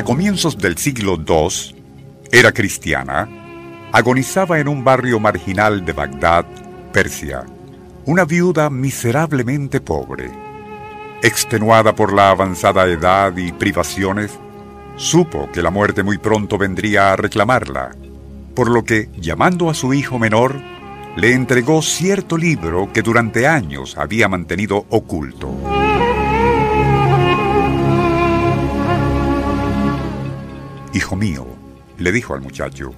A comienzos del siglo II, era cristiana, agonizaba en un barrio marginal de Bagdad, Persia, una viuda miserablemente pobre. Extenuada por la avanzada edad y privaciones, supo que la muerte muy pronto vendría a reclamarla, por lo que, llamando a su hijo menor, le entregó cierto libro que durante años había mantenido oculto. Hijo mío, le dijo al muchacho,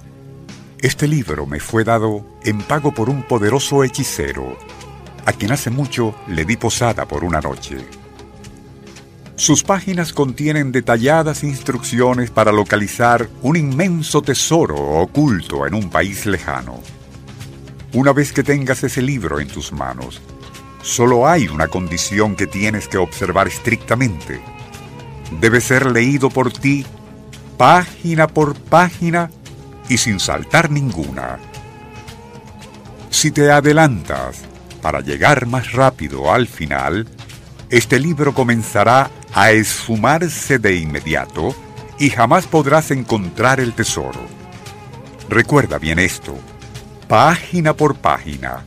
este libro me fue dado en pago por un poderoso hechicero, a quien hace mucho le di posada por una noche. Sus páginas contienen detalladas instrucciones para localizar un inmenso tesoro oculto en un país lejano. Una vez que tengas ese libro en tus manos, solo hay una condición que tienes que observar estrictamente. Debe ser leído por ti página por página y sin saltar ninguna. Si te adelantas para llegar más rápido al final, este libro comenzará a esfumarse de inmediato y jamás podrás encontrar el tesoro. Recuerda bien esto, página por página,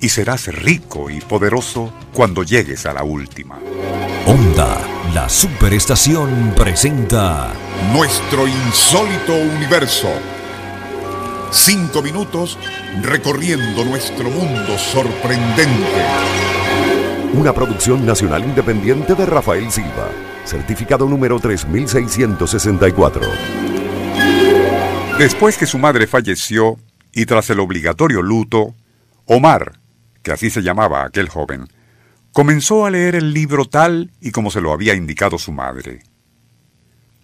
y serás rico y poderoso cuando llegues a la última. Onda, la superestación presenta Nuestro insólito universo. Cinco minutos recorriendo nuestro mundo sorprendente. una producción nacional independiente de Rafael Silva, certificado número 3664. Después que su madre falleció y tras el obligatorio luto, Omar, que así se llamaba aquel joven, comenzó a leer el libro tal y como se lo había indicado su madre.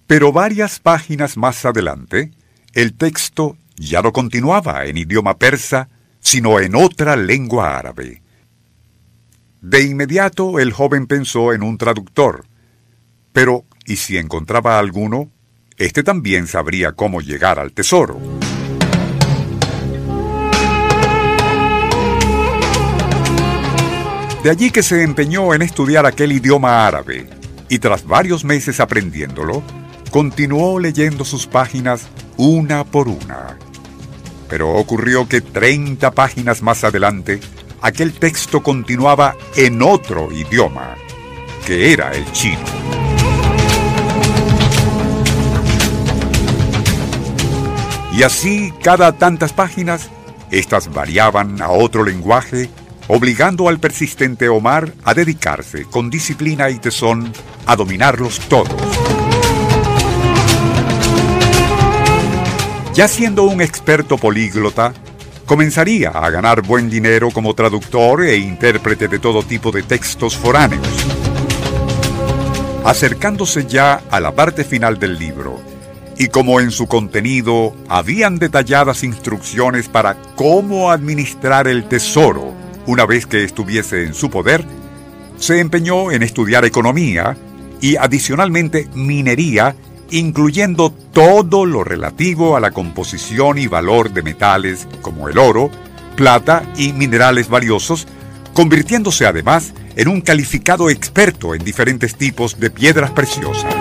Pero varias páginas más adelante, el texto ya no continuaba en idioma persa, sino en otra lengua árabe. De inmediato el joven pensó en un traductor, pero ¿y si encontraba alguno? Este también sabría cómo llegar al tesoro. De allí que se empeñó en estudiar aquel idioma árabe, y tras varios meses aprendiéndolo, continuó leyendo sus páginas una por una. Pero ocurrió que 30 páginas más adelante, aquel texto continuaba en otro idioma, que era el chino. Y así, cada tantas páginas, estas variaban a otro lenguaje, obligando al persistente Omar a dedicarse con disciplina y tesón a dominarlos todos. Ya siendo un experto políglota, comenzaría a ganar buen dinero como traductor e intérprete de todo tipo de textos foráneos. Acercándose ya a la parte final del libro, y como en su contenido habían detalladas instrucciones para cómo administrar el tesoro una vez que estuviese en su poder, se empeñó en estudiar economía y adicionalmente minería incluyendo todo lo relativo a la composición y valor de metales como el oro, plata y minerales valiosos, convirtiéndose además en un calificado experto en diferentes tipos de piedras preciosas.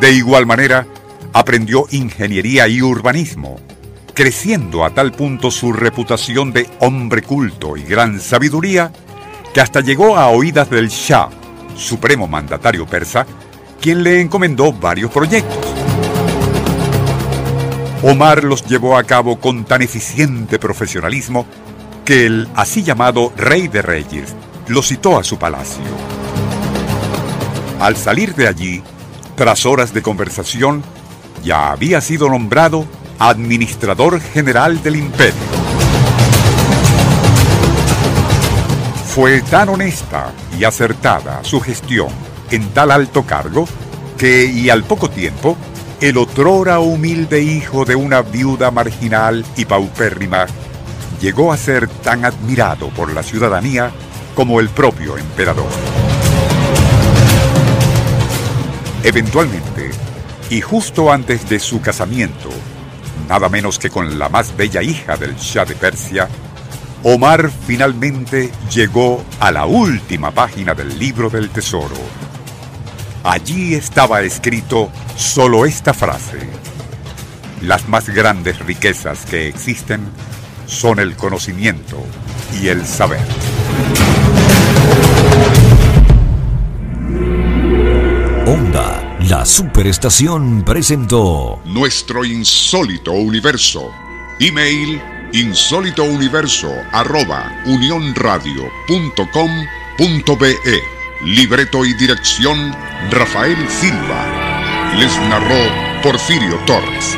De igual manera, aprendió ingeniería y urbanismo, creciendo a tal punto su reputación de hombre culto y gran sabiduría que hasta llegó a oídas del Shah, supremo mandatario persa, quien le encomendó varios proyectos. Omar los llevó a cabo con tan eficiente profesionalismo que el así llamado Rey de Reyes lo citó a su palacio. Al salir de allí, tras horas de conversación, ya había sido nombrado administrador general del imperio. Fue tan honesta y acertada su gestión en tal alto cargo que, y al poco tiempo, el otrora humilde hijo de una viuda marginal y paupérrima llegó a ser tan admirado por la ciudadanía como el propio emperador. Eventualmente, y justo antes de su casamiento, nada menos que con la más bella hija del Shah de Persia, Omar finalmente llegó a la última página del libro del tesoro. Allí estaba escrito solo esta frase. Las más grandes riquezas que existen son el conocimiento y el saber. La superestación presentó Nuestro insólito universo. Email insólitouniverso arroba unionradio.com.be Libreto y dirección Rafael Silva. Les narró Porfirio Torres.